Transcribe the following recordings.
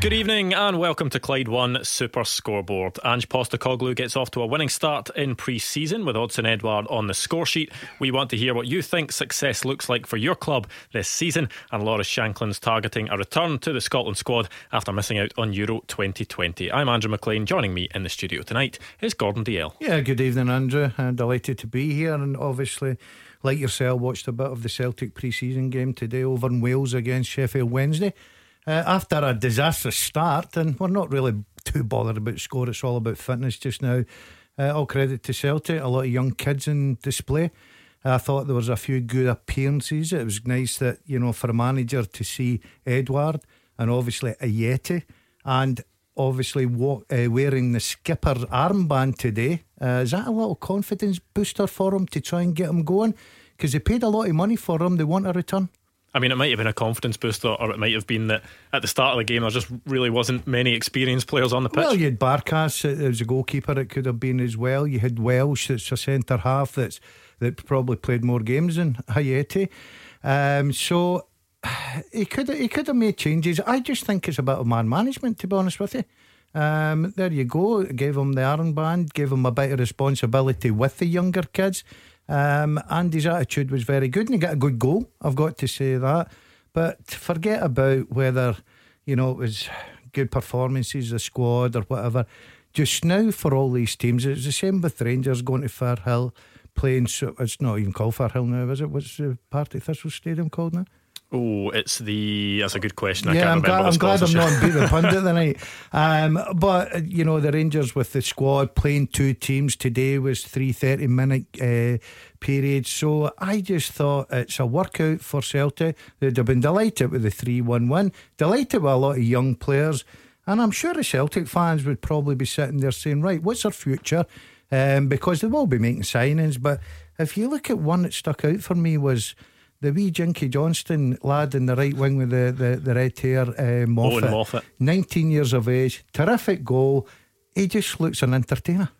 Good evening and welcome to Clyde One Super Scoreboard. Ange Postecoglou gets off to a winning start in pre-season with Odsonne Edouard on the score sheet. We want to hear what you think success looks like for your club this season. And Lawrence Shankland's targeting a return to the Scotland squad after missing out on Euro 2020. I'm Andrew Maclean. Joining me in the studio tonight is Gordon Dalziel. Yeah, good evening, Andrew. I'm delighted to be here and obviously like yourself, watched a bit of the Celtic pre season game today over in Wales against Sheffield Wednesday uh, after a disastrous start, and we're not really too bothered about score. It's all about fitness just now. Uh, all credit to Celtic, a lot of young kids in display. I thought there was a few good appearances. It was nice that you know for a manager to see Edouard and obviously Ajeti and obviously uh, wearing the skipper's armband today. Uh, is that a little confidence booster for him to try and get him going? Because they paid a lot of money for him. They want a return. I mean, it might have been a confidence booster, or it might have been that at the start of the game there just really wasn't many experienced players on the pitch. Well, you had Barkas as a goalkeeper; it could have been as well. You had Welsh, that's a centre half that's that probably played more games than Ajeti. Um, so he could he could have made changes. I just think it's a man management, to be honest with you. Um, there you go. Gave him the armband, gave him a bit of responsibility with the younger kids. Um, Andy's attitude was very good and he got a good goal. I've got to say that. But forget about whether, you know, it was good performances, the squad or whatever. Just now for all these teams, it's the same with Rangers going to Firhill, playing. It's not even called Firhill now, is it? What's the Partick Thistle Stadium called now? Oh, it's the. That's a good question. yeah, I'm glad, I'm glad I'm not beat the pundit tonight. Um, but you know, the Rangers with the squad playing two teams today was three 30 minute uh, periods. So I just thought it's a workout for Celtic. They'd have been delighted with the 3 1 win, delighted with a lot of young players. And I'm sure the Celtic fans would probably be sitting there saying, right, what's our future? Um, because they will be making signings. But if you look at one that stuck out for me was the wee Jinky Johnstone lad in the right wing with the, the, the red hair, uh, Moffat, Owen Moffat. 19 years of age, terrific goal. He just looks an entertainer.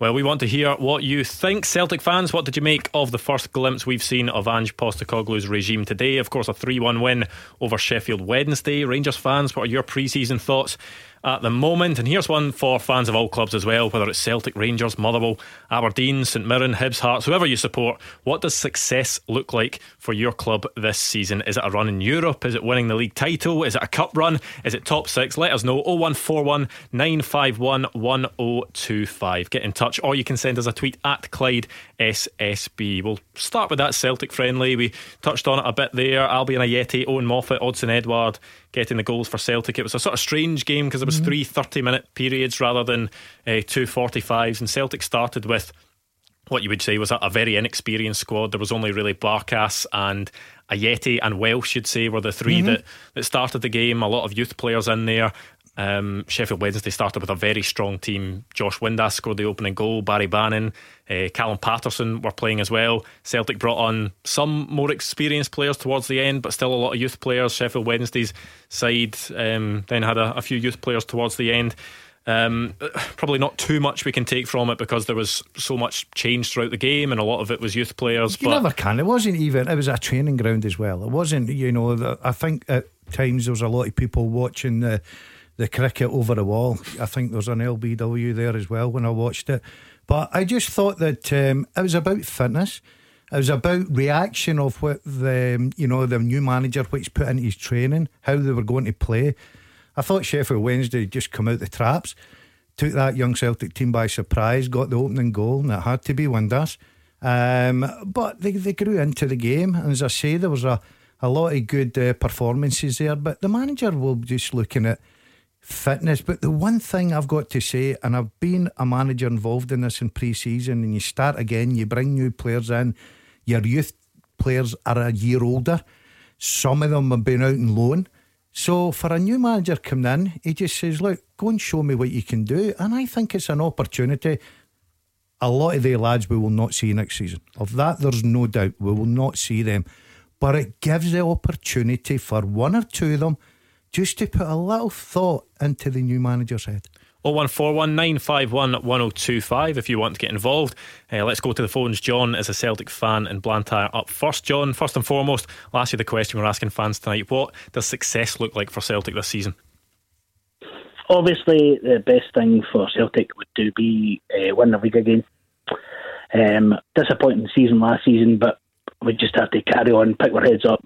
Well, we want to hear what you think. Celtic fans, what did you make of the first glimpse we've seen of Ange Postecoglou's regime today? Of course, a 3 1 win over Sheffield Wednesday. Rangers fans, what are your pre season thoughts? At the moment. And here's one for fans of all clubs as well, whether it's Celtic, Rangers, Motherwell, Aberdeen, St Mirren, Hibs, Hearts, whoever you support. What does success look like for your club this season? Is it a run in Europe? Is it winning the league title? Is it a cup run? Is it top six? Let us know 0141 951 1025. Get in touch, or you can send us a tweet at Clyde SSB. We'll start with that Celtic friendly. We touched on it a bit there. Albian Ajeti, Owen Moffat, Odsonne Edouard getting the goals for Celtic. It was a sort of strange game because it was mm-hmm. three 30 minute periods rather than uh, two 45s, and Celtic started with what you would say was a, very inexperienced squad. There was only really Barkas and Ajeti and Welsh, you'd say, were the 3 mm-hmm. that, that started the game. A lot of youth players in there. Um, Sheffield Wednesday started with a very strong team. Josh Windass scored the opening goal. Barry Bannan, uh, Callum Paterson were playing as well. Celtic brought on some more experienced players towards the end, but still a lot of youth players. Sheffield Wednesday's side um, then had a, a, few youth players towards the end. Um, probably not too much we can take from it because there was so much change throughout the game and a lot of it was youth players. You but never can. It wasn't even. It was a training ground as well. It wasn't. You know. I think at times there was a lot of people watching the the cricket over the wall. I think there's an LBW there as well when I watched it. But I just thought that um, it was about fitness. It was about reaction of what the you know the new manager which put into his training, how they were going to play. I thought Sheffield Wednesday just come out the traps, took that young Celtic team by surprise, got the opening goal, and it had to be Windass. Um, but they, they grew into the game, and as I say, there was a, a lot of good uh, performances there. But the manager will be just looking at fitness. But the one thing I've got to say, and I've been a manager involved in this in pre season, and you start again, you bring new players in, your youth players are a year older, some of them have been out on loan. So for a new manager coming in, he just says, Look, go and show me what you can do. And I think it's an opportunity. A lot of the lads we will not see next season. Of that, there's no doubt. We will not see them. But it gives the opportunity for one or two of them just to put a little thought into the new manager's head. 01419511025 if you want to get involved. Uh, let's go to the phones. John is a Celtic fan in Blantyre up first. John, first and foremost, I'll ask you the question we're asking fans tonight. What does success look like for Celtic this season? Obviously, the best thing for Celtic would do be uh, win the league again. Um, disappointing season last season, but we just have to carry on, pick our heads up,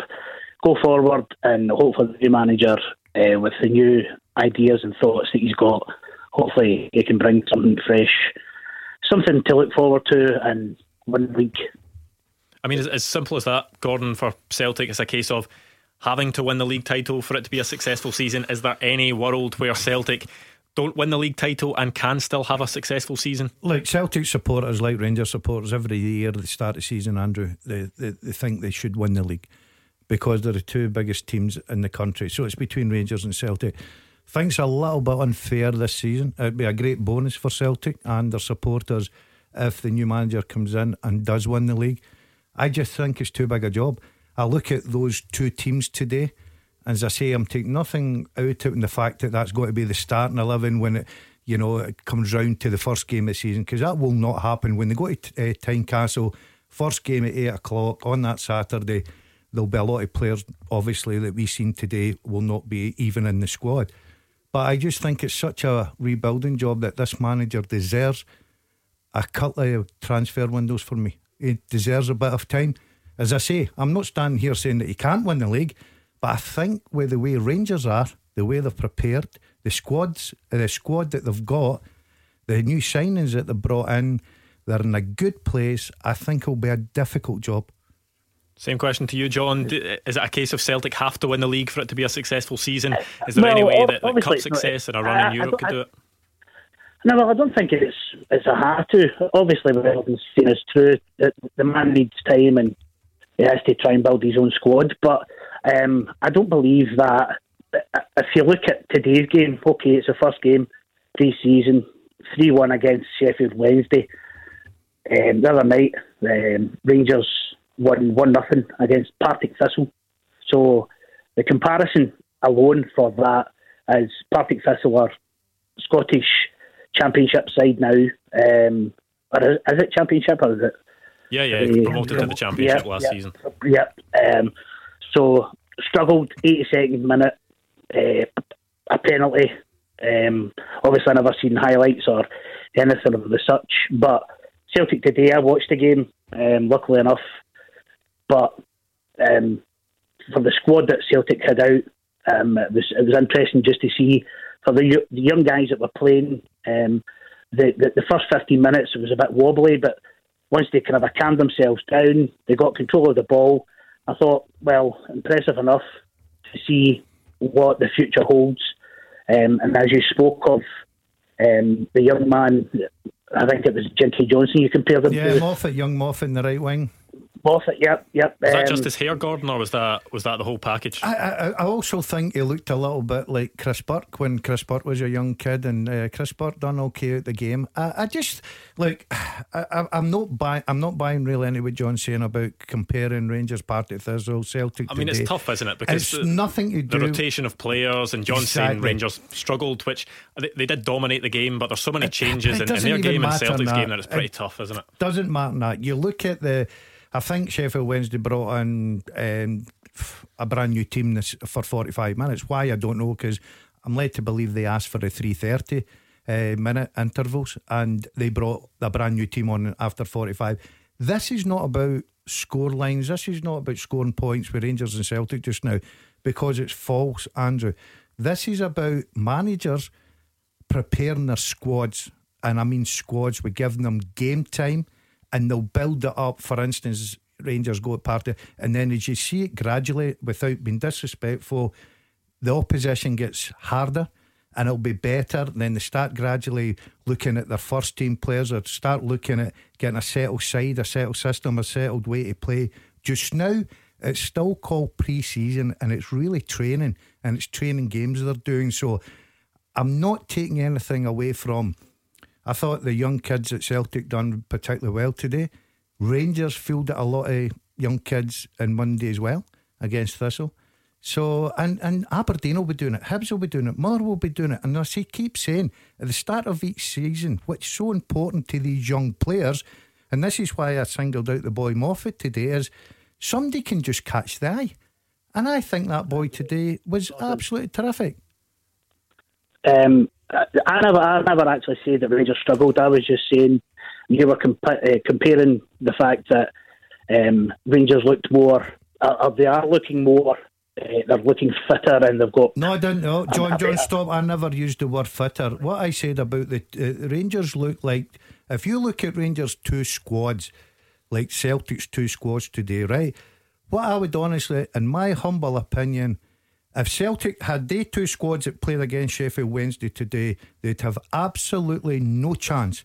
go forward, and hopefully the new manager uh, with the new ideas and thoughts that he's got hopefully he can bring something fresh, something to look forward to, and win the league. I mean, as simple as that, Gordon, for Celtic, it's a case of having to win the league title for it to be a successful season. Is there any world where Celtic don't win the league title and can still have a successful season? Like Celtic supporters, like Rangers supporters, every year at the start of the season, Andrew, they, they, they think they should win the league because they're the two biggest teams in the country. So it's between Rangers and Celtic think it's a little bit unfair this season. It'd be a great bonus for Celtic and their supporters if the new manager comes in and does win the league. I just think it's too big a job. I look at those two teams today, and as I say, I'm taking nothing out of the fact that that's got to be the starting eleven when it, you know, it comes round to the first game of the season because that will not happen when they go to uh, Tynecastle. First game at eight o'clock on that Saturday. There'll be a lot of players, obviously, that we've seen today will not be even in the squad. But I just think it's such a rebuilding job that this manager deserves a couple of transfer windows for me. He deserves a bit of time. As I say, I'm not standing here saying that he can't win the league, but I think with the way Rangers are, the way they've prepared, the squads, the squad that they've got, the new signings that they've brought in, they're in a good place. I think it'll be a difficult job. Same question to you, John. Is it a case of Celtic have to win the league for it to be a successful season? Is there any way that, that cup success and a run in Europe could do it? No, well, I don't think it's it's a have to. Obviously, we haven't seen us through. The, the man needs time and he has to try and build his own squad. But um, I don't believe that. If you look at today's game, okay, it's the first game pre-season, three-one against Sheffield Wednesday. Um, the other night, um, Rangers won one nothing against Partick Thistle. So the comparison alone for that is Partick Thistle are Scottish Championship side now. Um, or is, is, it Championship or is it? Yeah, yeah, uh, promoted to the Championship last yeah, season. Yep. Um, so struggled 82nd minute, uh, a penalty. Um, obviously, I never seen highlights or anything of the such. But Celtic today, I watched the game. Um, luckily enough, but um, for the squad that Celtic had out, um, it was it was interesting just to see for the, the young guys that were playing. Um, the, the, the first fifteen minutes it was a bit wobbly, but once they kind of calmed themselves down, they got control of the ball. I thought, well, impressive enough to see what the future holds. Um, and as you spoke of, um, the young man, I think it was Jinky Johnstone. You compared him yeah, to. Moffat, young Moffat in the right wing. Moffat, yep, yep. Was um, that just his hair, Gordon, or was that was that the whole package? I, I, I also think he looked a little bit like Chris Burke when Chris Burke was a young kid, and uh, Chris Burke done okay at the game. I, I just like I, am not buying. I'm not buying really any what John's saying about comparing Rangers Partick Thistle Celtic. I mean, today. it's tough, isn't it? Because it's the, nothing to do. The rotation of players and John exactly. saying Rangers struggled, which they, they, did dominate the game, but there's so many changes it in, in, their game and Celtic's game that it's pretty tough, isn't it? Doesn't matter that you look at the I think Sheffield Wednesday brought in um, a brand new team this, for 45 minutes. Why I don't know because I'm led to believe they asked for a 330 uh, minute intervals and they brought a brand new team on after 45. This is not about score lines. This is not about scoring points with Rangers and Celtic just now because it's false, Andrew. This is about managers preparing their squads, and I mean squads. We're giving them game time and they'll build it up. For instance, Rangers go at party, and then as you see it gradually, without being disrespectful, the opposition gets harder and it'll be better. Then they start gradually looking at their first team players or start looking at getting a settled side, a settled system, a settled way to play. Just now, it's still called pre season and it's really training and it's training games they're doing. So I'm not taking anything away from I thought the young kids at Celtic done particularly well today. Rangers fielded a lot of young kids in Monday as well against Thistle. So, and, and Aberdeen will be doing it, Hibs will be doing it, Motherwell be doing it. And as he keeps saying, at the start of each season, what's so important to these young players, and this is why I singled out the boy Moffat today, is somebody can just catch the eye. And I think that boy today was absolutely terrific. Um, I never, I never actually said that Rangers struggled. I was just saying you were compa- uh, comparing the fact that um, Rangers looked more, uh, they are looking more uh, they're looking fitter and they've got. No, I don't know, John. John, stop! I never used the word fitter. What I said about the uh, Rangers look like. If you look at Rangers two squads, like Celtic's two squads today, right? What I would honestly, in my humble opinion, if Celtic had they two squads that played against Sheffield Wednesday today, they'd have absolutely no chance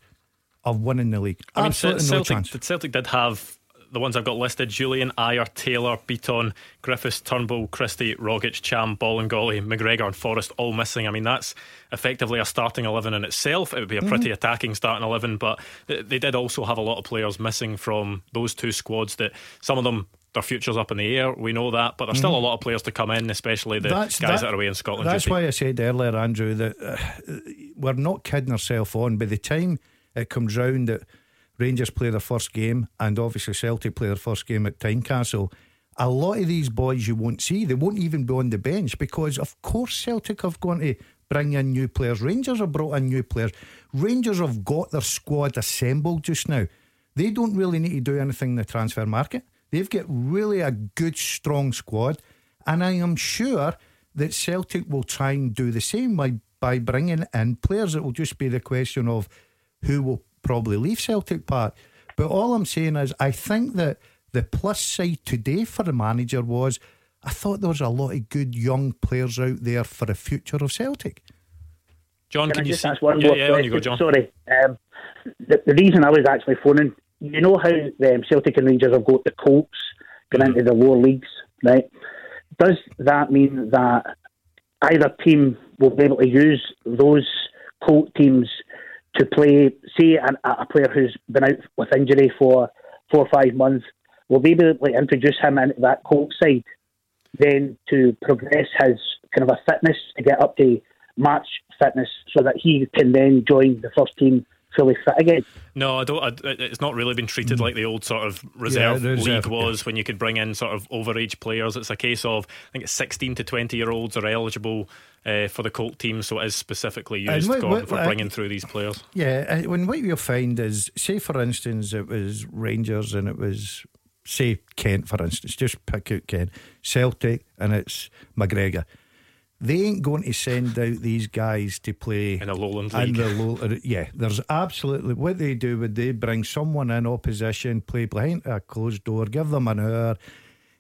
of winning the league. I absolutely mean, Celtic, no chance. Celtic did have the ones I've got listed Jullien, Ajer, Taylor, Bitton, Griffiths, Turnbull, Christie, Rogic, Cham, Bolingoli, McGregor, and Forrest all missing. I mean, that's effectively a starting 11 in itself. It would be a pretty mm-hmm. attacking starting 11, but they did also have a lot of players missing from those two squads that some of them their future's up in the air. We know that, but there's still mm-hmm. a lot of players to come in, especially the that's, guys that, that, are away in Scotland. That's why I said earlier, Andrew, that uh, we're not kidding ourselves on. By the time it comes round that Rangers play their first game, and obviously Celtic play their first game at Tynecastle. A lot of these boys you won't see. They won't even be on the bench because, of course, Celtic have gone to bring in new players. Rangers have brought in new players. Rangers have got their squad assembled just now. They don't really need to do anything in the transfer market. They've got really a good, strong squad. And I am sure that Celtic will try and do the same by, by bringing in players. It will just be the question of who will probably leave Celtic Park. But all I'm saying is, I think that the plus side today for the manager was I thought there was a lot of good young players out there for the future of Celtic. John, can, can you just see? ask one yeah, more yeah, question? Go, John. Sorry. Um, the, the, reason I was actually phoning, you know how um, Celtic and Rangers have got the Colts going into the lower leagues, right? Does that mean that either team will be able to use those Colt teams to play, say, an, a player who's been out with injury for four or five months, will they be able to introduce him into that Colt side then to progress his kind of a fitness to get up to match fitness so that he can then join the first team fully fit again. No, I don't. I, it's not really been treated like the old sort of reserve yeah, league was yeah. when you could bring in sort of overage players. It's a case of I think it's 16 to 20 year olds are eligible uh, for the Colt team, so it is specifically used what, what, for bringing uh, through these players. Yeah, uh, when what you'll find is, say for instance, it was Rangers and it was say Kent, for instance, just pick out Kent, Celtic, and it's McGregor they ain't going to send out these guys to play in a lowland league. The low, uh, yeah, there's absolutely what they do. Would they bring someone in opposition, play behind a closed door, give them an hour,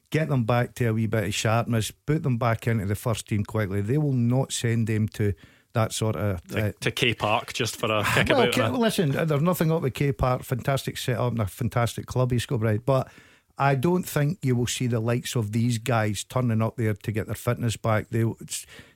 get them back to a wee bit of sharpness, put them back into the first team quickly. They will not send them to that sort of uh, to, K Park just for a kick well, about. listen, there's nothing up with K Park. Fantastic setup and a fantastic club, East Kilbride, but I don't think you will see the likes of these guys turning up there to get their fitness back. They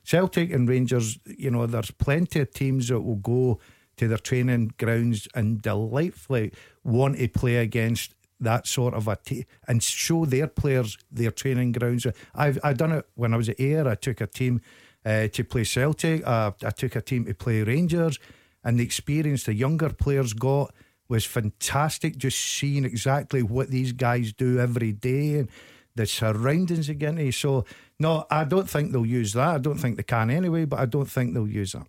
Celtic and Rangers, you know, there's plenty of teams that will go to their training grounds and delightfully want to play against that sort of a team and show their players their training grounds. I've I done it when I was at Ayr. I took a team uh, to play Celtic. Uh, I took a team to play Rangers, and the experience the younger players got was fantastic. Just seeing exactly what these guys do every day and the surroundings again. So, no, I don't think they'll use that. I don't think they can anyway, but I don't think they'll use that.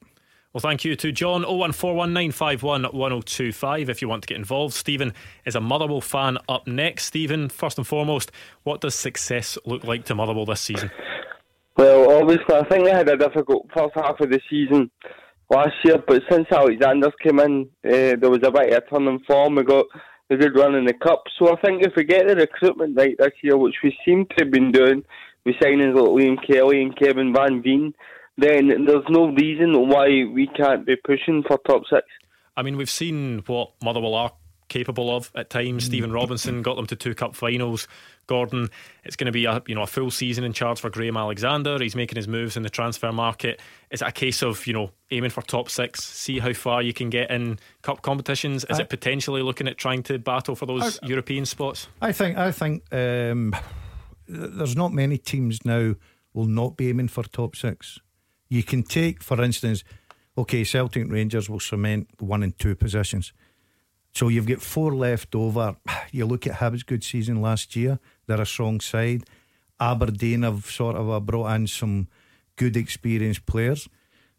Well, thank you to John 01419511025 if you want to get involved. Stephen is a Motherwell fan up next. Stephen, first and foremost, what does success look like to Motherwell this season? Well, obviously, I think they had a difficult first half of the season last year, but since Alexander's came in, uh, there was a bit of a turn in form. We got a good run in the cup. So I think if we get the recruitment right this year, which we seem to have been doing, with signings like Liam Kelly and Kevin Van Veen, then there's no reason why we can't be pushing for top six. I mean, we've seen what Motherwell are capable of at times. Mm. Stephen Robinson got them to two cup finals. Gordon, it's going to be a you know a full season in charge for Graham Alexander. He's making his moves in the transfer market. Is it a case of you know aiming for top six, see how far you can get in cup competitions? Is I, it potentially looking at trying to battle for those I, European spots? I think I think um, there's not many teams now will not be aiming for top six. You can take, for instance, okay, Celtic Rangers will cement one and two positions. So you've got four left over. You look at Hibs' good season last year, they're a strong side. Aberdeen have sort of uh, brought in some good experienced players.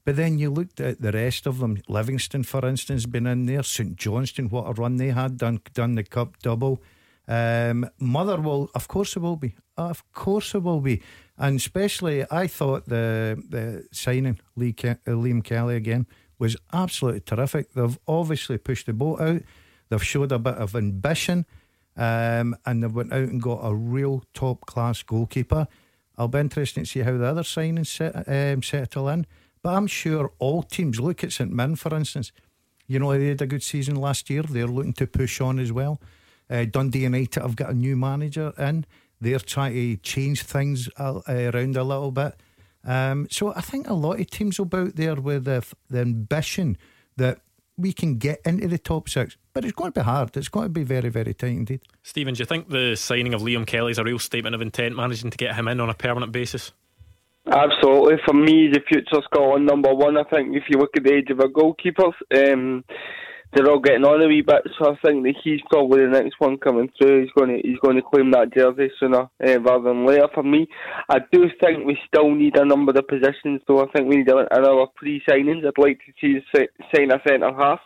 But then you looked at the rest of them. Livingston, for instance, been in there. St Johnstone, what a run they had, done done the cup double. Um, Motherwell, of course it will be. Of course it will be. And especially, I thought the the signing Lee Ke- uh, Liam Kelly again was absolutely terrific. They've obviously pushed the boat out. They've showed a bit of ambition, um, and they've went out and got a real top class goalkeeper. I'll be interested to see how the other signings set, um, settle in. But I'm sure all teams look at St Mirren, for instance. You know, they had a good season last year. They're looking to push on as well. Uh, Dundee United have got a new manager in. They're trying to change things uh, around a little bit. Um, so I think a lot of teams will be out there with the, the ambition that we can get into the top six. But it's going to be hard. It's going to be very, very tight indeed. Stephen, do you think the signing of Liam Kelly is a real statement of intent, managing to get him in on a permanent basis? Absolutely. For me, the future Scotland number one. I think if you look at the age of our goalkeepers, um, they're all getting on a wee bit. So I think that he's probably the next one coming through. He's going to he's going to claim that jersey sooner uh, rather than later. For me, I do think we still need a number of positions. Though I think we need another pre-signings. I'd like to see sign a centre half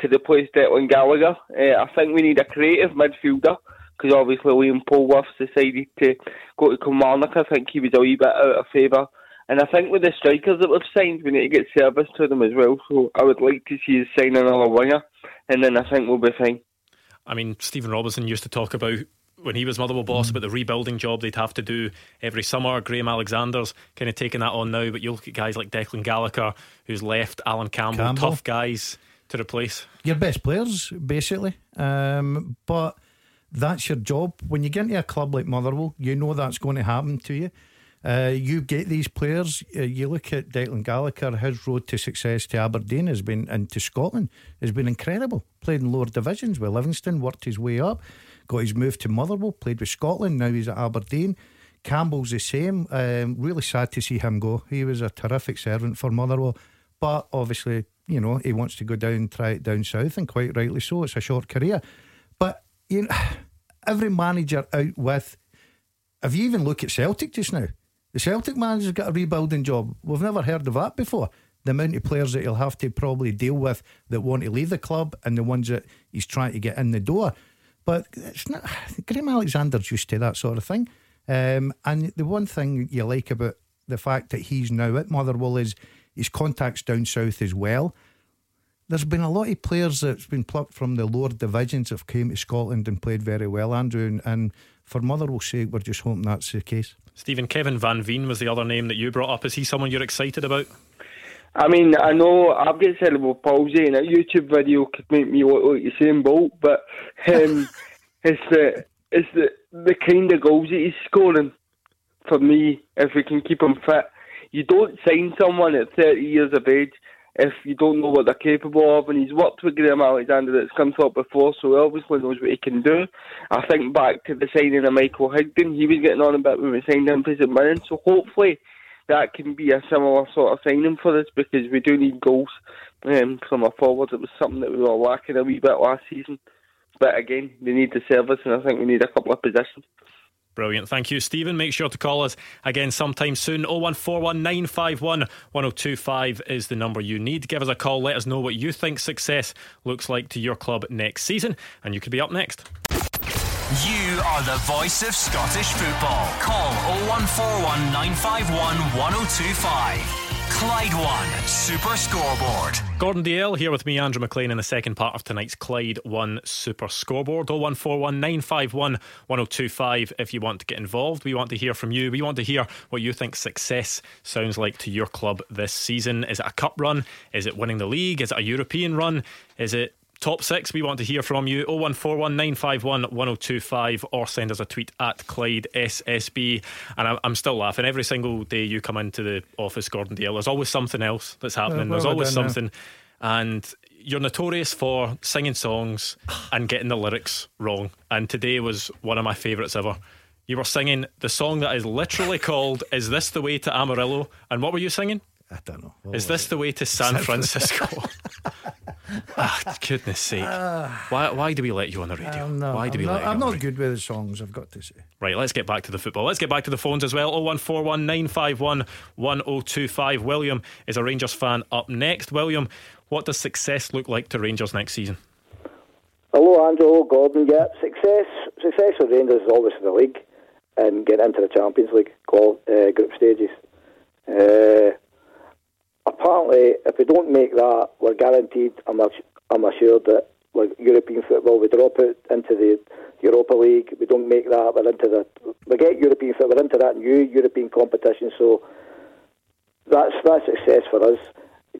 to replace Declan Gallagher. Uh, I think we need a creative midfielder because obviously Liam Polworth decided to go to Kilmarnock. I think he was a wee bit out of favour. And I think with the strikers that we've signed, we need to get service to them as well. So I would like to see us sign another winger, and then I think we'll be fine. I mean, Stephen Robinson used to talk about when he was Motherwell boss about the rebuilding job they'd have to do every summer. Graham Alexander's kind of taking that on now, but you look at guys like Declan Gallagher, who's left, Alan Campbell, Campbell. tough guys to replace. Your best players, basically. Um, but that's your job. When you get into a club like Motherwell, you know that's going to happen to you. Uh, you get these players. Uh, you look at Declan Gallagher. His road to success to Aberdeen has been into Scotland has been incredible. Played in lower divisions with Livingston, worked his way up, got his move to Motherwell. Played with Scotland. Now he's at Aberdeen. Campbell's the same. Um, really sad to see him go. He was a terrific servant for Motherwell, but obviously, you know, he wants to go down, try it down south, and quite rightly so. It's a short career, but you know, every manager out with. Have you even look at Celtic just now? The Celtic manager's got a rebuilding job. We've never heard of that before. The amount of players that he'll have to probably deal with that want to leave the club and the ones that he's trying to get in the door. But it's not. Graham Alexander's used to that sort of thing. Um, and the one thing you like about the fact that he's now at Motherwell is his contacts down south as well there's been a lot of players that's been plucked from the lower divisions that have came to Scotland and played very well, Andrew. And, and for Motherwell's sake, we're just hoping that's the case. Stephen Kevin Van Veen was the other name that you brought up. Is he someone you're excited about? I mean, I know I've got cerebral palsy, and a YouTube video could make me look like Usain Bolt, but um, it's the it's the the kind of goals that he's scoring. For me, if we can keep him fit, you don't sign someone at 30 years of age if you don't know what they're capable of. And he's worked with Graham Alexander that's come top before, so he obviously knows what he can do. I think back to the signing of Michael Higdon, he was getting on a bit when we signed him for St Mirren, so hopefully that can be a similar sort of signing for us because we do need goals um, from our forwards. It was something that we were lacking a wee bit last season. But again, they need the service, and I think we need a couple of positions. Brilliant. Thank you, Stephen. Make sure to call us again sometime soon. 0141 951 1025 is the number you need. Give us a call. Let us know what you think success looks like to your club next season, and you could be up next. You are the voice of Scottish football. Call 0141 951 1025. Clyde One Super Scoreboard. Gordon Dalziel here with me, Andrew Maclean, in the second part of tonight's Clyde One Super Scoreboard. 0141 951 1025 if you want to get involved. We want to hear from you. We want to hear what you think success sounds like to your club this season. Is it a cup run? Is it winning the league? Is it a European run? Is it top six. We want to hear from you 0141 951 1025 or send us a tweet at Clyde SSB. And I'm still laughing every single day you come into the office, Gordon Dalziel. There's always something else that's happening. There's always something. And you're notorious for singing songs and getting the lyrics wrong. And today was one of my favourites ever. You were singing the song that is literally called "Is This the Way to Amarillo?" And what were you singing? I don't know. Is this the way to San Francisco? ah, goodness sake! why, why do we let you on the radio? I'm not, why do I'm we not, let you? I'm on the not radio? good with the songs, I've got to say. Right, let's get back to the football. Let's get back to the phones as well. 0141 951 1025. William is a Rangers fan up next. William, what does success look like to Rangers next season? Hello, Andrew. Hello, Gordon. Yeah, success. Success for Rangers is obviously the league and getting into the Champions League qual- uh, group stages. Uh, apparently, if we don't make that, we're guaranteed. I'm, I'm assured that European football, we drop out into the Europa League. We don't make that. We're into the. We get European football. We're into that new European competition. So that's that's success for us.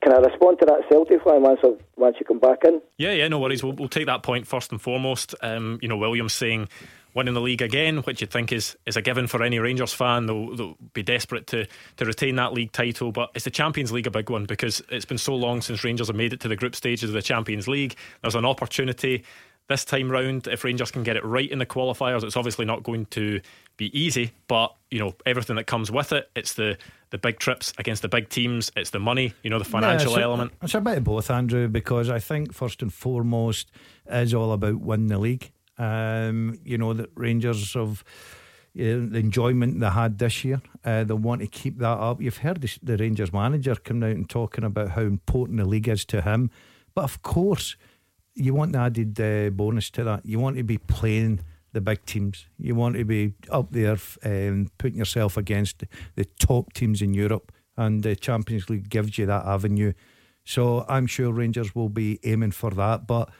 Can I respond to that Celtic fan once once you come back in? Yeah, yeah, no worries. We'll, we'll take that point first and foremost. Um, you know, Williams saying winning the league again, which you'd think is, is a given for any Rangers fan. They'll, they'll be desperate to, to retain that league title. But is the Champions League a big one? Because it's been so long since Rangers have made it to the group stages of the Champions League. There's an opportunity this time round if Rangers can get it right in the qualifiers. It's obviously not going to be easy, but you know everything that comes with it. It's the the big trips against the big teams. It's the money. You know the financial Yeah, it's a- element. It's a bit of both, Andrew, because I think first and foremost is all about winning the league. Um, you know that Rangers you know, the enjoyment they had this year. Uh, they want to keep that up. You've heard the, the Rangers manager coming out and talking about how important the league is to him, but of course, you want the added uh, bonus to that. You want to be playing the big teams. You want to be up there um, putting yourself against the top teams in Europe, and the Champions League gives you that avenue. So I'm sure Rangers will be aiming for that. But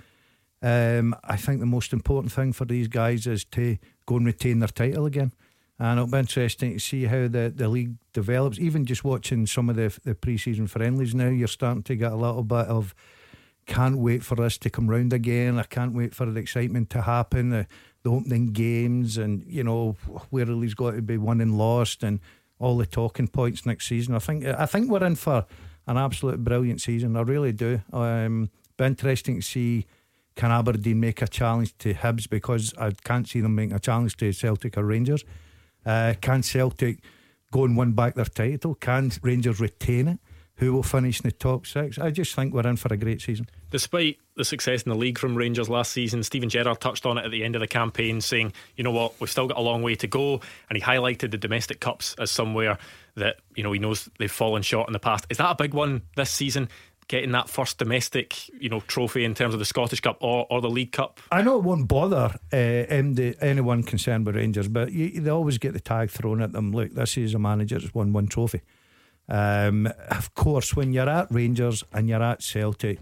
um, I think the most important thing for these guys is to go and retain their title again. And it'll be interesting to see how the, the league develops. Even just watching some of the the pre-season friendlies now, you're starting to get a little bit of can't wait for this to come round again. I can't wait for the excitement to happen. The, the opening games and you know where he's got to be won and lost and all the talking points next season. I think I think we're in for an absolute brilliant season. I really do. Um, be interesting to see can Aberdeen make a challenge to Hibs because I can't see them making a challenge to Celtic or Rangers. Uh, can Celtic go and win back their title? Can Rangers retain it? Who will finish in the top six? I just think we're in for a great season. Despite the success in the league from Rangers last season, Steven Gerrard touched on it at the end of the campaign, saying, you know what, we've still got a long way to go. And he highlighted the domestic cups as somewhere that, you know, he knows they've fallen short in the past. Is that a big one this season? Getting that first domestic, you know, trophy in terms of the Scottish Cup or, or the League Cup? I know it won't bother uh, MD, anyone concerned with Rangers, but you, they always get the tag thrown at them. Look, this is a manager that's won one trophy. Um, of course, when you're at Rangers and you're at Celtic,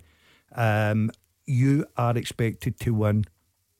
um, you are expected to win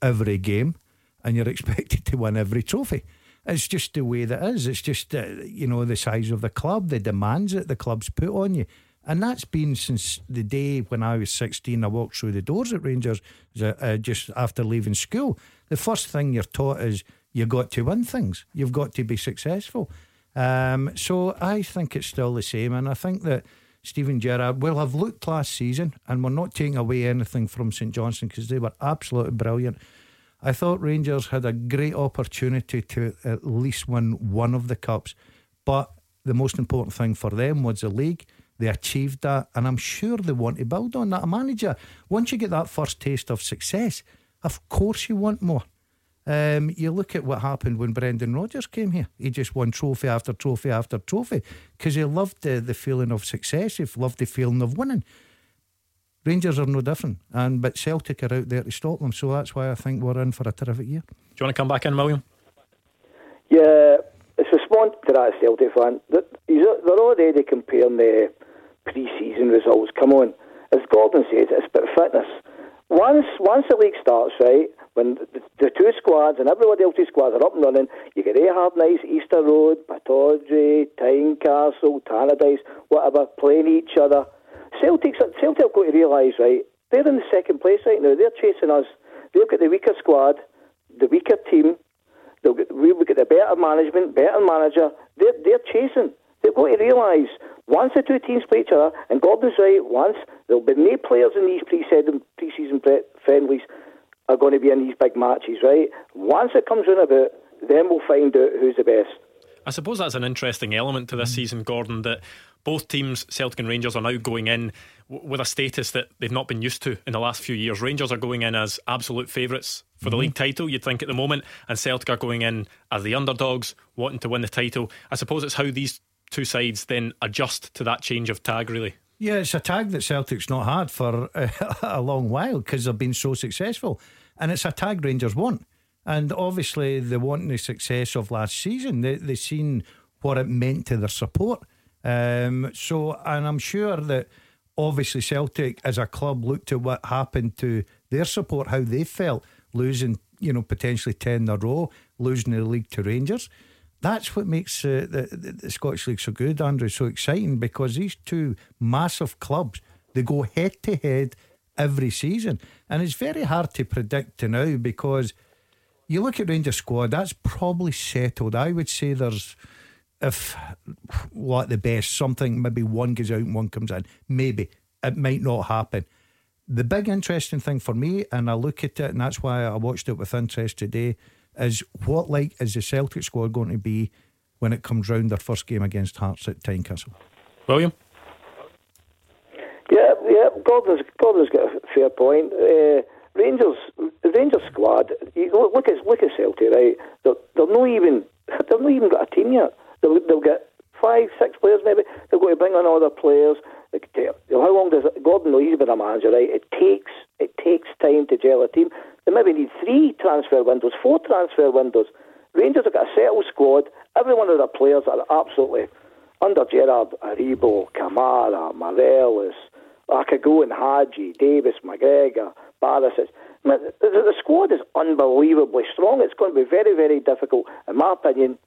every game and you're expected to win every trophy. It's just the way that is. It's just, uh, you know, the size of the club, the demands that the club's put on you. And that's been since the day when I was 16. I walked through the doors at Rangers uh, just after leaving school. The first thing you're taught is you've got to win things, you've got to be successful. Um, so I think it's still the same. And I think that Steven Gerrard will have looked last season, and we're not taking away anything from St Johnstone because they were absolutely brilliant. I thought Rangers had a great opportunity to at least win one of the cups, but the most important thing for them was the league. They achieved that, and I'm sure they want to build on that. A manager, once you get that first taste of success, of course you want more. Um, you look at what happened when Brendan Rodgers came here. He just won trophy after trophy after trophy because he loved the, the feeling of success. He loved the feeling of winning. Rangers are no different, and but Celtic are out there to stop them. So that's why I think we're in for a terrific year. Do you want to come back in, William? Yeah, it's respond to that Celtic fan. That he's, they're already comparing the pre-season results. Come on, as Gordon says, it's about fitness. Once once the league starts, right, when the, the two squads and everybody else's squads are up and running, you get Ahab Nice, Easter Road, Pittodrie, Tynecastle, Tannadice, whatever, playing each other. Celtic's, Celtic have got to realise, right, they're in the second place right now. They're chasing us. They've got the weaker squad, the weaker team. They'll get, we've got the better management, better manager. They're, they're chasing. They've got to realise once the two teams play each other, and Gordon's right, once there'll be no players in these pre-season, pre-season pre- friendlies are going to be in these big matches, right? Once it comes round about, then we'll find out who's the best. I suppose that's an interesting element to this mm. season, Gordon, that both teams, Celtic and Rangers, are now going in with a status that they've not been used to in the last few years. Rangers are going in as absolute favourites for the mm-hmm. league title, you'd think at the moment, and Celtic are going in as the underdogs, wanting to win the title. I suppose it's how these two sides then adjust to that change of tag, really. Yeah, it's a tag that Celtic's not had for a long while because they've been so successful. And it's a tag Rangers want. And obviously, they want the success of last season. They, they've seen what it meant to their support. Um, so, and I'm sure that obviously Celtic as a club looked at what happened to their support, how they felt losing, you know, potentially 10 in a row, losing the league to Rangers. That's what makes uh, the, the, the Scottish League so good, Andrew, so exciting because these two massive clubs, they go head to head every season. And it's very hard to predict to now because you look at Rangers squad, that's probably settled. I would say there's if like the best, something maybe one goes out and one comes in. Maybe it might not happen. The big interesting thing for me, and I look at it, and that's why I watched it with interest today, is what like is the Celtic squad going to be when it comes round their first game against Hearts at Tynecastle? William. Yeah, yeah. Gordon's Gordon's got a fair point. Uh, Rangers, the Rangers squad. You look at look at Celtic, right? They're, they're not even they've not even got a team yet. They'll, they'll get five, six players maybe. They're going to bring on other players. How long does it, Gordon know he's been a manager, right? It takes it takes time to gel a team. They maybe need three transfer windows, four transfer windows. Rangers have got a settled squad. Every one of their players are absolutely under Gerrard, Aribo, Kamara, Morelos, Akago and Hagi, Davis, McGregor, Barisic. The, the squad is unbelievably strong. It's going to be very, very difficult, in my opinion,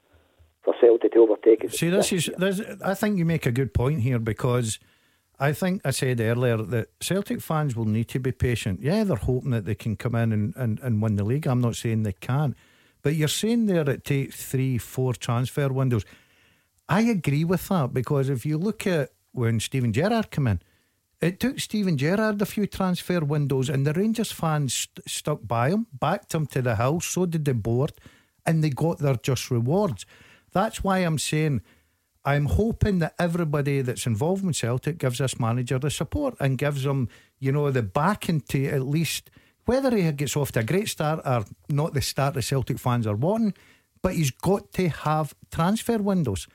for Celtic to overtake it. See, this is, this, I think you make a good point here because I think I said earlier that Celtic fans will need to be patient. Yeah, they're hoping that they can come in and, and, and win the league. I'm not saying they can't. But you're saying there it takes three, four transfer windows. I agree with that because if you look at when Steven Gerrard came in, it took Steven Gerrard a few transfer windows, and the Rangers fans st- stuck by him, backed him to the hill, so did the board, and they got their just rewards. That's why I'm saying I'm hoping that everybody that's involved with Celtic gives this manager the support and gives him, you know, the backing to at least whether he gets off to a great start or not the start the Celtic fans are wanting, but he's got to have transfer windows.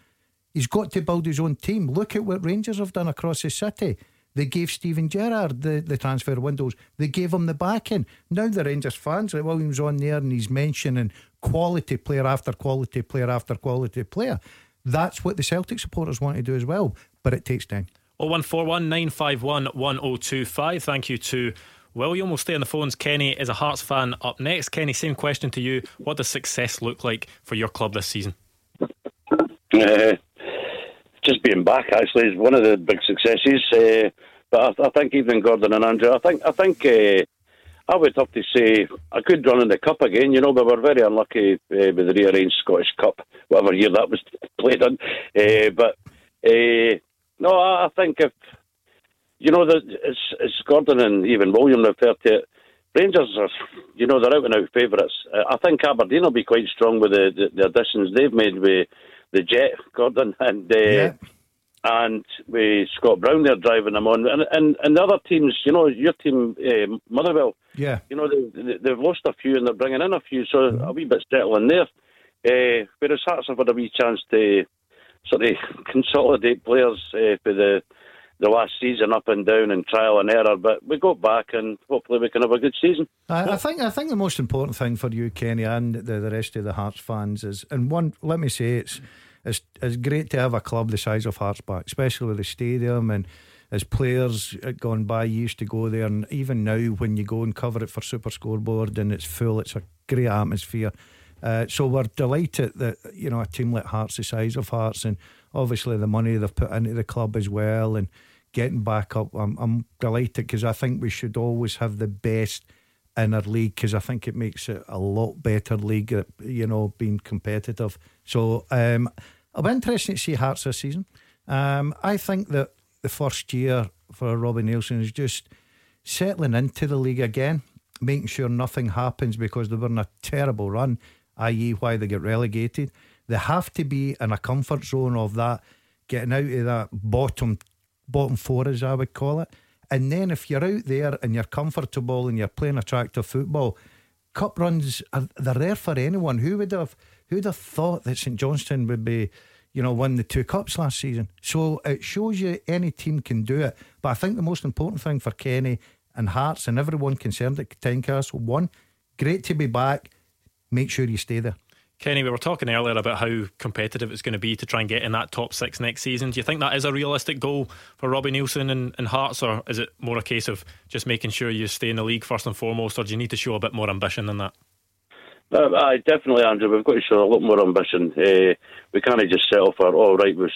He's got to build his own team. Look at what Rangers have done across the city. They gave Steven Gerrard the, the transfer windows. They gave him the backing. Now the Rangers fans, like Williams on there and he's mentioning quality player after quality player after quality player. That's what the Celtic supporters want to do as well, but it takes time. 0141 951 1025. Thank you to William. We'll stay on the phones. Kenny is a Hearts fan up next. Kenny, same question to you. What does success look like for your club this season? Uh, just being back actually is one of the big successes. Uh, but I, I, think even Gordon and Andrew, I think I think uh, I would have to say a good run in the cup again. You know, we were very unlucky uh, with the rearranged Scottish Cup, whatever year that was played on. Uh, but uh, no, I, I, think if you know, the, it's, it's Gordon and even William referred to it. Rangers are, you know, they're out and out favourites. I think Aberdeen will be quite strong with the, the, the additions they've made with the Jet, Gordon, and yeah and with Scott Brown there driving them on, and and, and the other teams, you know, your team, uh, Motherwell, yeah, you know, they, they, have lost a few and they're bringing in a few, so mm-hmm. a wee bit settling there. Uh, whereas Hearts have had a wee chance to sort of consolidate players uh, for the the last season up and down and trial and error, but we got back and hopefully we can have a good season. I, I think I think the most important thing for you, Kenny, and the, the rest of the Hearts fans is, and one, let me say, it's it's it's great to have a club the size of Hearts back, especially with the stadium and as players gone by used to go there and even now when you go and cover it for Super Scoreboard and it's full it's a great atmosphere. Uh, so we're delighted that you know a team like Hearts the size of Hearts and obviously the money they've put into the club as well and getting back up I'm, I'm delighted because I think we should always have the best in our league because I think it makes it a lot better league you know being competitive so um, It'll be interesting to see Hearts this season. Um, I think that the first year for Robbie Neilson is just settling into the league again, making sure nothing happens because they were in a terrible run. i.e., why they get relegated. They have to be in a comfort zone of that, getting out of that bottom bottom four, as I would call it. And then if you're out there and you're comfortable and you're playing attractive football, cup runs are they're there for anyone. Who would have who would have thought that St Johnstone would be, you know, won the two cups last season? So it shows you any team can do it. But I think the most important thing for Kenny and Hearts and everyone concerned at Tynecastle, one, great to be back. Make sure you stay there. Kenny, we were talking earlier about how competitive it's going to be to try and get in that top six next season. Do you think that is a realistic goal for Robbie Neilson and, and Hearts, or is it more a case of just making sure you stay in the league first and foremost, or do you need to show a bit more ambition than that? Aye, definitely, Andrew. We've got to show a lot more ambition. Uh, we can't just settle for all right. Was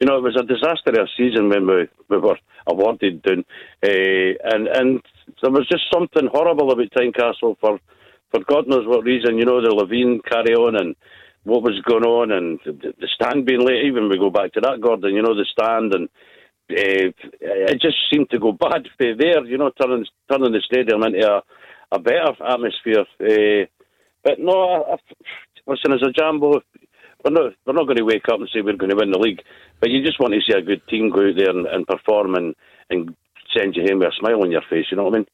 you know it was a disastrous season when we, we were awarded uh, and and there was just something horrible about Tynecastle for for God knows what reason, you know, the Levein carry on and what was going on and the stand being late. Even we go back to that, Gordon, you know, the stand and uh, it just seemed to go bad for there, you know, turning turning the stadium into a, a better atmosphere. Uh, but no, I, I, listen, as a jambo, we're not we're not going to wake up and say we're going to win the league, but you just want to see a good team go out there and, and perform and, and send you home with a smile on your face. You know what I mean?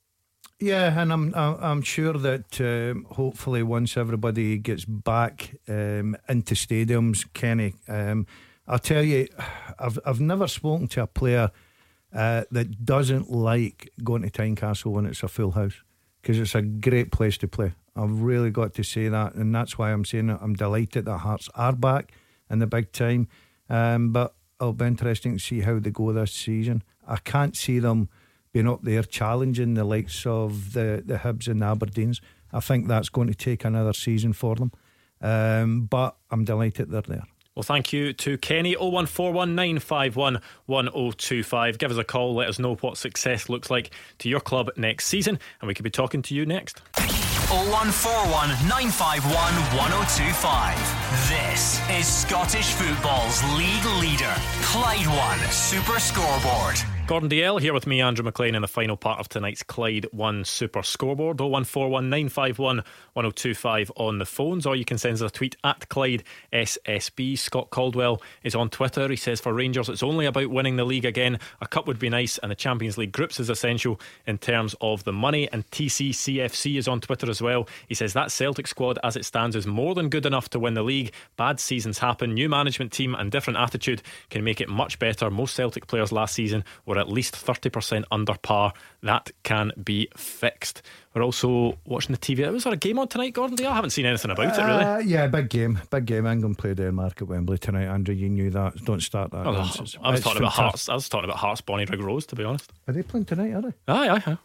Yeah, and I'm I'm sure that um, hopefully once everybody gets back um, into stadiums, Kenny, um, I'll tell you, I've I've never spoken to a player uh, that doesn't like going to Tynecastle when it's a full house because it's a great place to play. I've really got to say that, and that's why I'm saying it. I'm delighted that Hearts are back in the big time, um, but it'll be interesting to see how they go this season. I can't see them being up there challenging the likes of the, the Hibs and the Aberdeens. I think that's going to take another season for them. Um, but I'm delighted they're there. Well, thank you to Kenny. 01419511025. Give us a call. Let us know what success looks like to your club next season, and we could be talking to you next. 0141 951 1025. This is Scottish football's league leader, Clyde One Super Scoreboard. Gordon Dalziel here with me, Andrew Maclean, in the final part of tonight's Clyde 1 Super Scoreboard. 01419511025 on the phones, or you can send us a tweet at Clyde SSB. Scott Caldwell is on Twitter. He says, For Rangers, it's only about winning the league again. A cup would be nice, and the Champions League groups is essential in terms of the money. And TCCFC is on Twitter as well. He says, That Celtic squad, as it stands, is more than good enough to win the league. Bad seasons happen. New management team and different attitude can make it much better. Most Celtic players last season were at least 30% under par. That can be fixed. We're also watching the TV. Was there a game on tonight, Gordon? I haven't seen anything about it really. Uh, yeah, big game. Big game. England play Denmark at Wembley tonight. Andrew, you knew that. Don't start that. Oh, I was talking about Hearts. I was talking about Hearts, Bonnyrigg Rose, to be honest. Are they playing tonight, are they? Aye, aye, aye.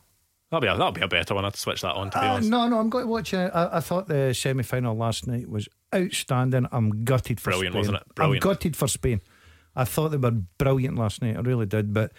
That'll be a, that'll be a better one. I'd switch that on to be uh, honest. No, no, I'm going to watch it. I, I thought the semi final last night was outstanding. I'm gutted for Brilliant, Spain. wasn't it? Brilliant. I'm gutted for Spain. I thought they were brilliant last night. I really did, but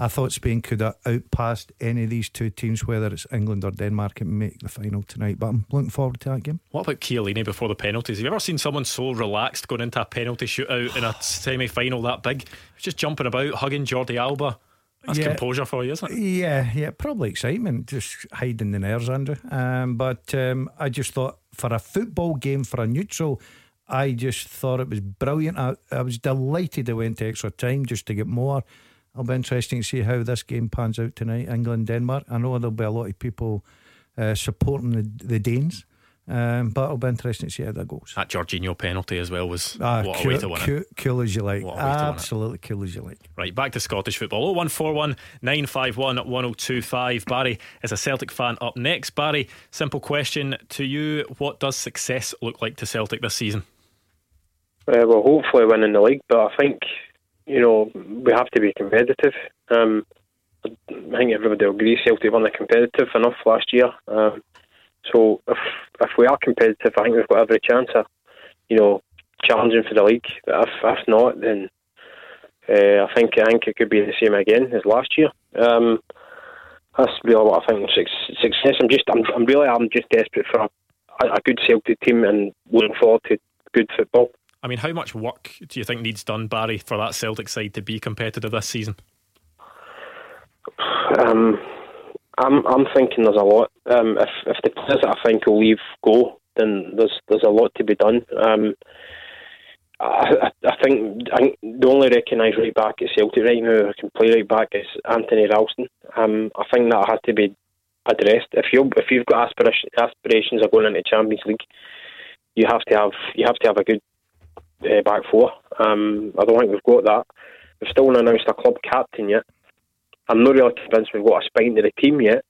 I thought Spain could have outpassed any of these two teams, whether it's England or Denmark, and make the final tonight. But I'm looking forward to that game. What about Chiellini before the penalties? Have you ever seen someone so relaxed going into a penalty shootout in a semi final that big? Just jumping about, hugging Jordi Alba. That's yeah, composure for you, isn't it? Yeah, yeah, probably excitement, just hiding the nerves, Andrew. Um, but um, I just thought for a football game, for a neutral, I just thought it was brilliant. I, I was delighted they went to extra time just to get more. It'll be interesting to see how this game pans out tonight, England Denmark. I know there'll be a lot of people uh, supporting the, the Danes. Um, but it'll be interesting to see how that goes. That Jorginho penalty as well was uh, what cool, a way to win cool, it. Cool as you like. Absolutely cool as you like. Right, back to Scottish football. 0141 951 1025. Barry is a Celtic fan up next. Barry, simple question to you. What does success look like to Celtic this season? Uh, well, hopefully winning the league, but I think you know, we have to be competitive. Um, I think everybody will agree Celtic weren't competitive enough last year. Um, so if if we are competitive, I think we've got every chance of, you know, challenging for the league. If if not, then uh, I think I think it could be the same again as last year. Um, that's really what I think success. I'm just I'm, I'm really I'm just desperate for a, a good Celtic team and looking forward to good football. I mean, how much work do you think needs done, Barry, for that Celtic side to be competitive this season? Um, I'm I'm thinking there's a lot. Um, if if the players that I think will leave go, then there's there's a lot to be done. Um, I, I, think I the only recognised right back at Celtic right now who can play right back is Anthony Ralston. Um, I think that has to be addressed. If you if you've got aspiration, aspirations of going into Champions League, you have to have you have to have a good uh, back four. Um, I don't think we've got that. We've still not announced a club captain yet. I'm not really convinced we've got a spine to the team yet.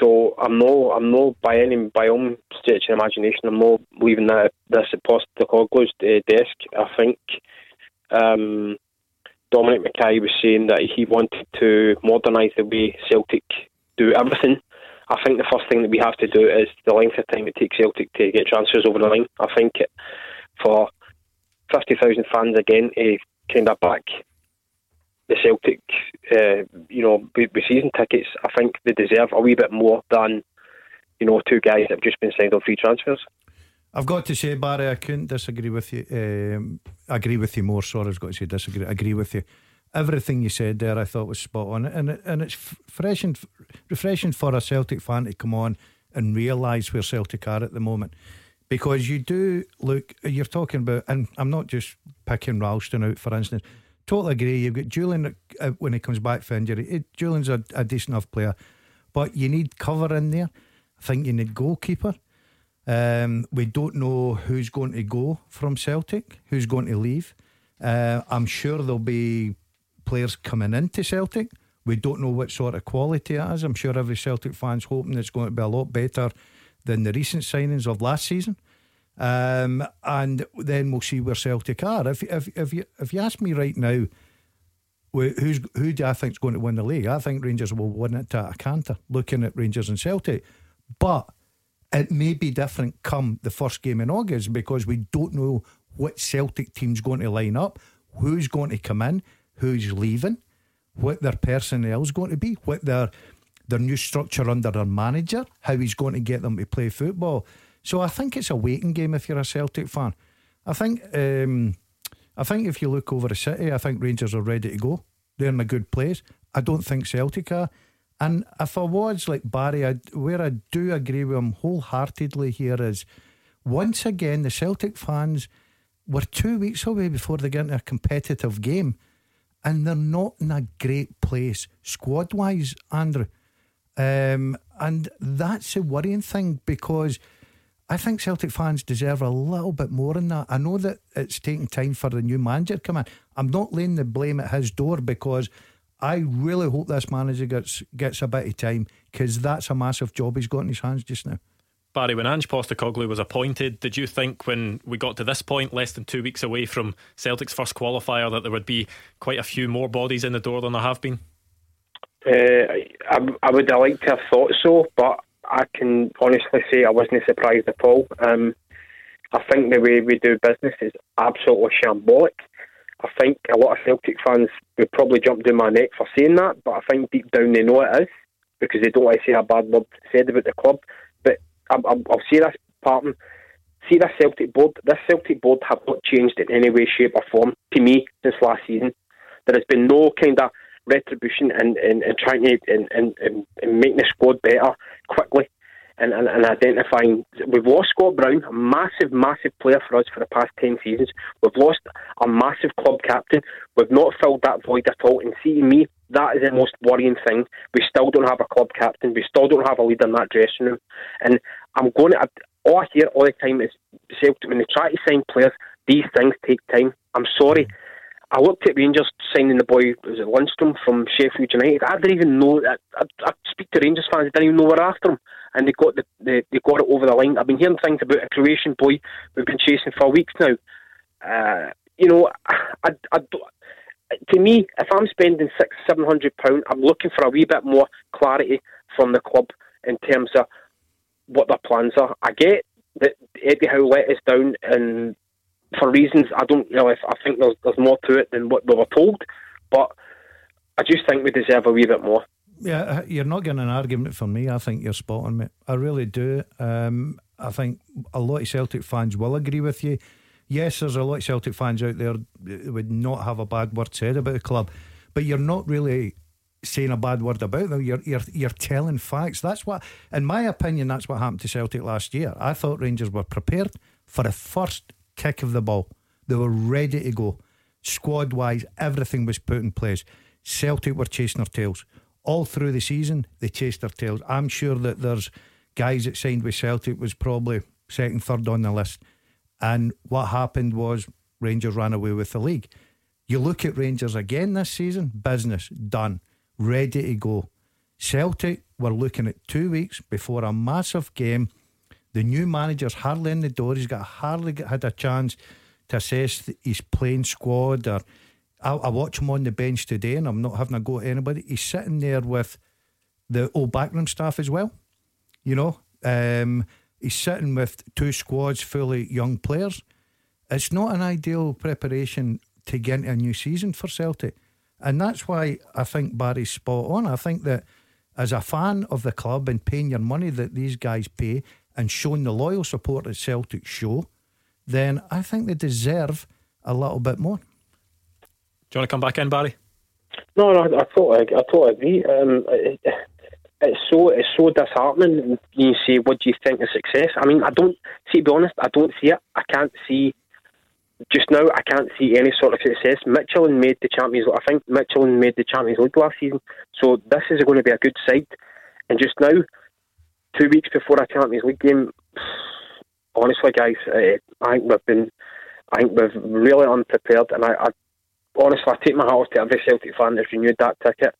So I'm no, I'm no by any by own stretch of imagination. I'm not leaving that this at Postecoglou's uh, desk. I think um, Dominic McKay was saying that he wanted to modernise the way Celtic do everything. I think the first thing that we have to do is the length of time it takes Celtic to get transfers over the line. I think for fifty thousand fans again to kind of back the Celtic, uh, you know, with, season tickets, I think they deserve a wee bit more than, you know, two guys that have just been signed on free transfers. I've got to say, Barry, I couldn't disagree with you. Um, agree with you more. Sorry, I've got to say disagree. Agree with you. Everything you said there, I thought was spot on, and and it's refreshing, refreshing for a Celtic fan to come on and realise where Celtic are at the moment, because you do look. You're talking about, and I'm not just picking Ralston out for instance totally agree. You've got Jullien uh, when he comes back for injury. It, Jullien's a, a, decent enough player, but you need cover in there. I think you need goalkeeper. Um, we don't know who's going to go from Celtic, who's going to leave. Uh, I'm sure there'll be players coming into Celtic. We don't know what sort of quality it is. I'm sure every Celtic fan's hoping it's going to be a lot better than the recent signings of last season. Um, and then we'll see where Celtic are. If if if you if you ask me right now, who's who do I think is going to win the league? I think Rangers will win it to a canter. Looking at Rangers and Celtic, but it may be different come the first game in August because we don't know what Celtic team's going to line up, who's going to come in, who's leaving, what their personnel's going to be, what their their new structure under their manager, how he's going to get them to play football. So I think it's a waiting game if you're a Celtic fan. I think um, I think if you look over the city, I think Rangers are ready to go. They're in a good place. I don't think Celtic are. And if I was like Barry, I, where I do agree with him wholeheartedly here is once again the Celtic fans were two weeks away before they get into a competitive game, and they're not in a great place squad wise, Andrew. Um, and that's a worrying thing because I think Celtic fans deserve a little bit more than that. I know that it's taking time for the new manager to come in. I'm not laying the blame at his door because I really hope this manager gets gets a bit of time because that's a massive job he's got in his hands just now. Barry, when Ange Postecoglou was appointed, did you think when we got to this point, less than two weeks away from Celtic's first qualifier, that there would be quite a few more bodies in the door than there have been? Uh, I, I would have liked to have thought so, but I can honestly say I wasn't surprised at all. Um, I think the way we do business is absolutely shambolic. I think a lot of Celtic fans would probably jump down my neck for saying that, but I think deep down they know it is because they don't want to see a bad word said about the club. But I, will say this, Parton. See this Celtic board. This Celtic board have not changed in any way, shape, or form to me since last season. There has been no kind of retribution and, and, and trying to and, and, and making the squad better quickly and, and, and identifying. We've lost Scott Brown, a massive, massive player for us for the past 10 seasons. We've lost a massive club captain. We've not filled that void at all. And seeing me, that is the most worrying thing. We still don't have a club captain. We still don't have a leader in that dressing room. And I'm going to, all I hear all the time is when they try to sign players, these things take time. I'm sorry. I looked at Rangers signing the boy, was it Lundstram from Sheffield United? I didn't even know. I, I, I speak to Rangers fans, I didn't even know we're after him, and they got the, the they got it over the line. I've been hearing things about a Croatian boy we've been chasing for weeks now. Uh, you know, I, I, to me, if I'm spending six, seven hundred pound, I'm looking for a wee bit more clarity from the club in terms of what their plans are. I get that Eddie Howe let us down and for reasons I don't really. I think there's there's more to it than what we were told, but I just think we deserve a wee bit more. Yeah, uh, you're not getting an argument from me. I think you're spot on, mate. I really do. Um, I think a lot of Celtic fans will agree with you. Yes, there's a lot of Celtic fans out there that would not have a bad word said about the club, but you're not really saying a bad word about them. You're, you're you're telling facts. That's what, in my opinion, that's what happened to Celtic last year. I thought Rangers were prepared for the first kick of the ball. They were ready to go. Squad wise, everything was put in place. Celtic were chasing their tails. All through the season, they chased their tails. I'm sure that there's guys that signed with Celtic was probably second, third on the list. And what happened was Rangers ran away with the league. You look at Rangers again this season, business done, ready to go. Celtic were looking at two weeks before a massive game. The new manager's hardly in the door. He's got hardly had a chance to assess his playing squad. Or I, I watch him on the bench today, and I'm not having a go at anybody. He's sitting there with the old backroom staff as well. You know, um, he's sitting with two squads full of young players. It's not an ideal preparation to get into a new season for Celtic. And that's why I think Barry's spot on. I think that as a fan of the club and paying your money that these guys pay and showing the loyal support that Celtic show, then I think they deserve a little bit more. Do you want to come back in, Barry? No, no, I thought I totally agree. Um, it, it's so it's so disheartening. You say, "What do you think of success?" I mean, I don't. See, to be honest, I don't see it. I can't see. Just now, I can't see any sort of success. Midtjylland made the Champions. League. I think Midtjylland made the Champions League last season, so this is going to be a good side. And just now, two weeks before a Champions League game, honestly, guys, uh, I think we've been, I think we've really unprepared. And I, I honestly, I take my hat off to every Celtic fan that's renewed that ticket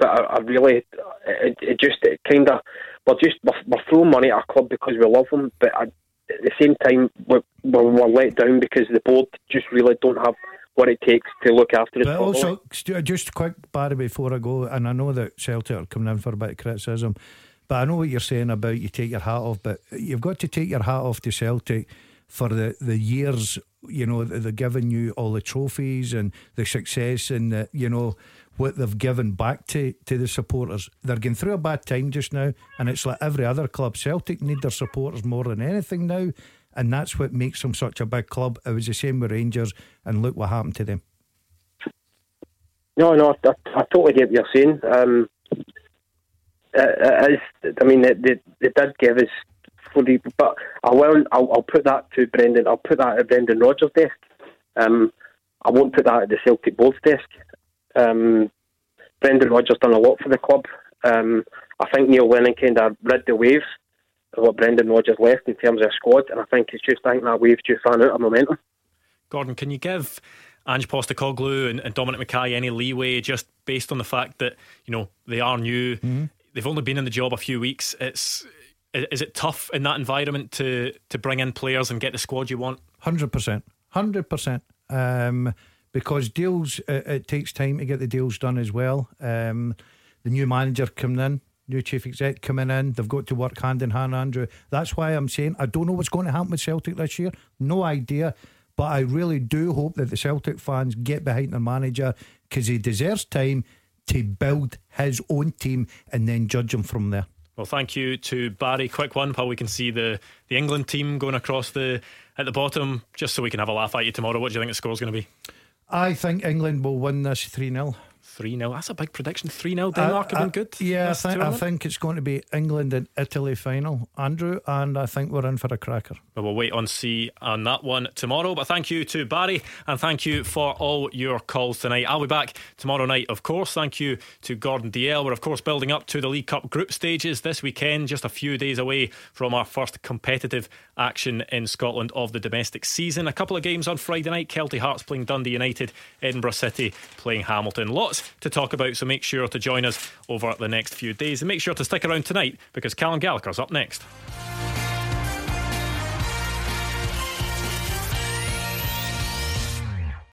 but I, I really, it, it just it kind of, we're just we're, we're throwing money at our club because we love them, but I, at the same time we're, we're, we're, let down because the board just really don't have what it takes to look after it. But also, just quick, Barry, before I go, and I know that Celtic are coming in for a bit of criticism. But I know what you're saying about you take your hat off, but you've got to take your hat off to Celtic for the, the years, you know, they're giving you all the trophies and the success and, the, you know, what they've given back to, to the supporters. They're going through a bad time just now, and it's like every other club. Celtic need their supporters more than anything now, and that's what makes them such a big club. It was the same with Rangers, and look what happened to them. No, no, I, I totally get what you're saying. Um, it is, I mean, they, they, they did give us fully, but I will, I'll, I'll put that to Brendan. I'll put that at Brendan Rodgers' desk. Um, I won't put that at the Celtic board's desk. Um, Brendan Rodgers done a lot for the club. Um, I think Neil Lennon kind of rid the wave of what Brendan Rodgers left in terms of a squad, and I think it's just I think that wave just ran out of momentum. Gordon, can you give Ange Postecoglou and, and Dominic McKay any leeway just based on the fact that you know they are new, mm-hmm. They've only been in the job a few weeks. It's is it tough in that environment to to bring in players and get the squad you want? Hundred percent, hundred percent. Um, because deals it, it, takes time to get the deals done as well. Um, the new manager coming in, new chief exec coming in, they've got to work hand in hand, Andrew. That's why I'm saying I don't know what's going to happen with Celtic this year. No idea. But I really do hope that the Celtic fans get behind the manager because he deserves time to build his own team and then judge him from there. Well, thank you to Barry. Quick one, while we can see the, the England team going across the at the bottom, just so we can have a laugh at you tomorrow. What do you think the score's going to be? I think England will win this 3 0. 3 0. That's a big prediction. 3 0. Denmark uh, have been good. Yeah, I think, I think it's going to be England and Italy final, Andrew, and I think we're in for a cracker. Well, we'll wait on see on that one tomorrow. But thank you to Barry and thank you for all your calls tonight. I'll be back tomorrow night, of course. Thank you to Gordon Dalziel. We're, of course, building up to the League Cup group stages this weekend, just a few days away from our first competitive action in Scotland of the domestic season. A couple of games on Friday night Kelty Hearts playing Dundee United, Edinburgh City playing Hamilton. Lots to talk about, so make sure to join us over the next few days. And make sure to stick around tonight because Callum Gallagher's up next.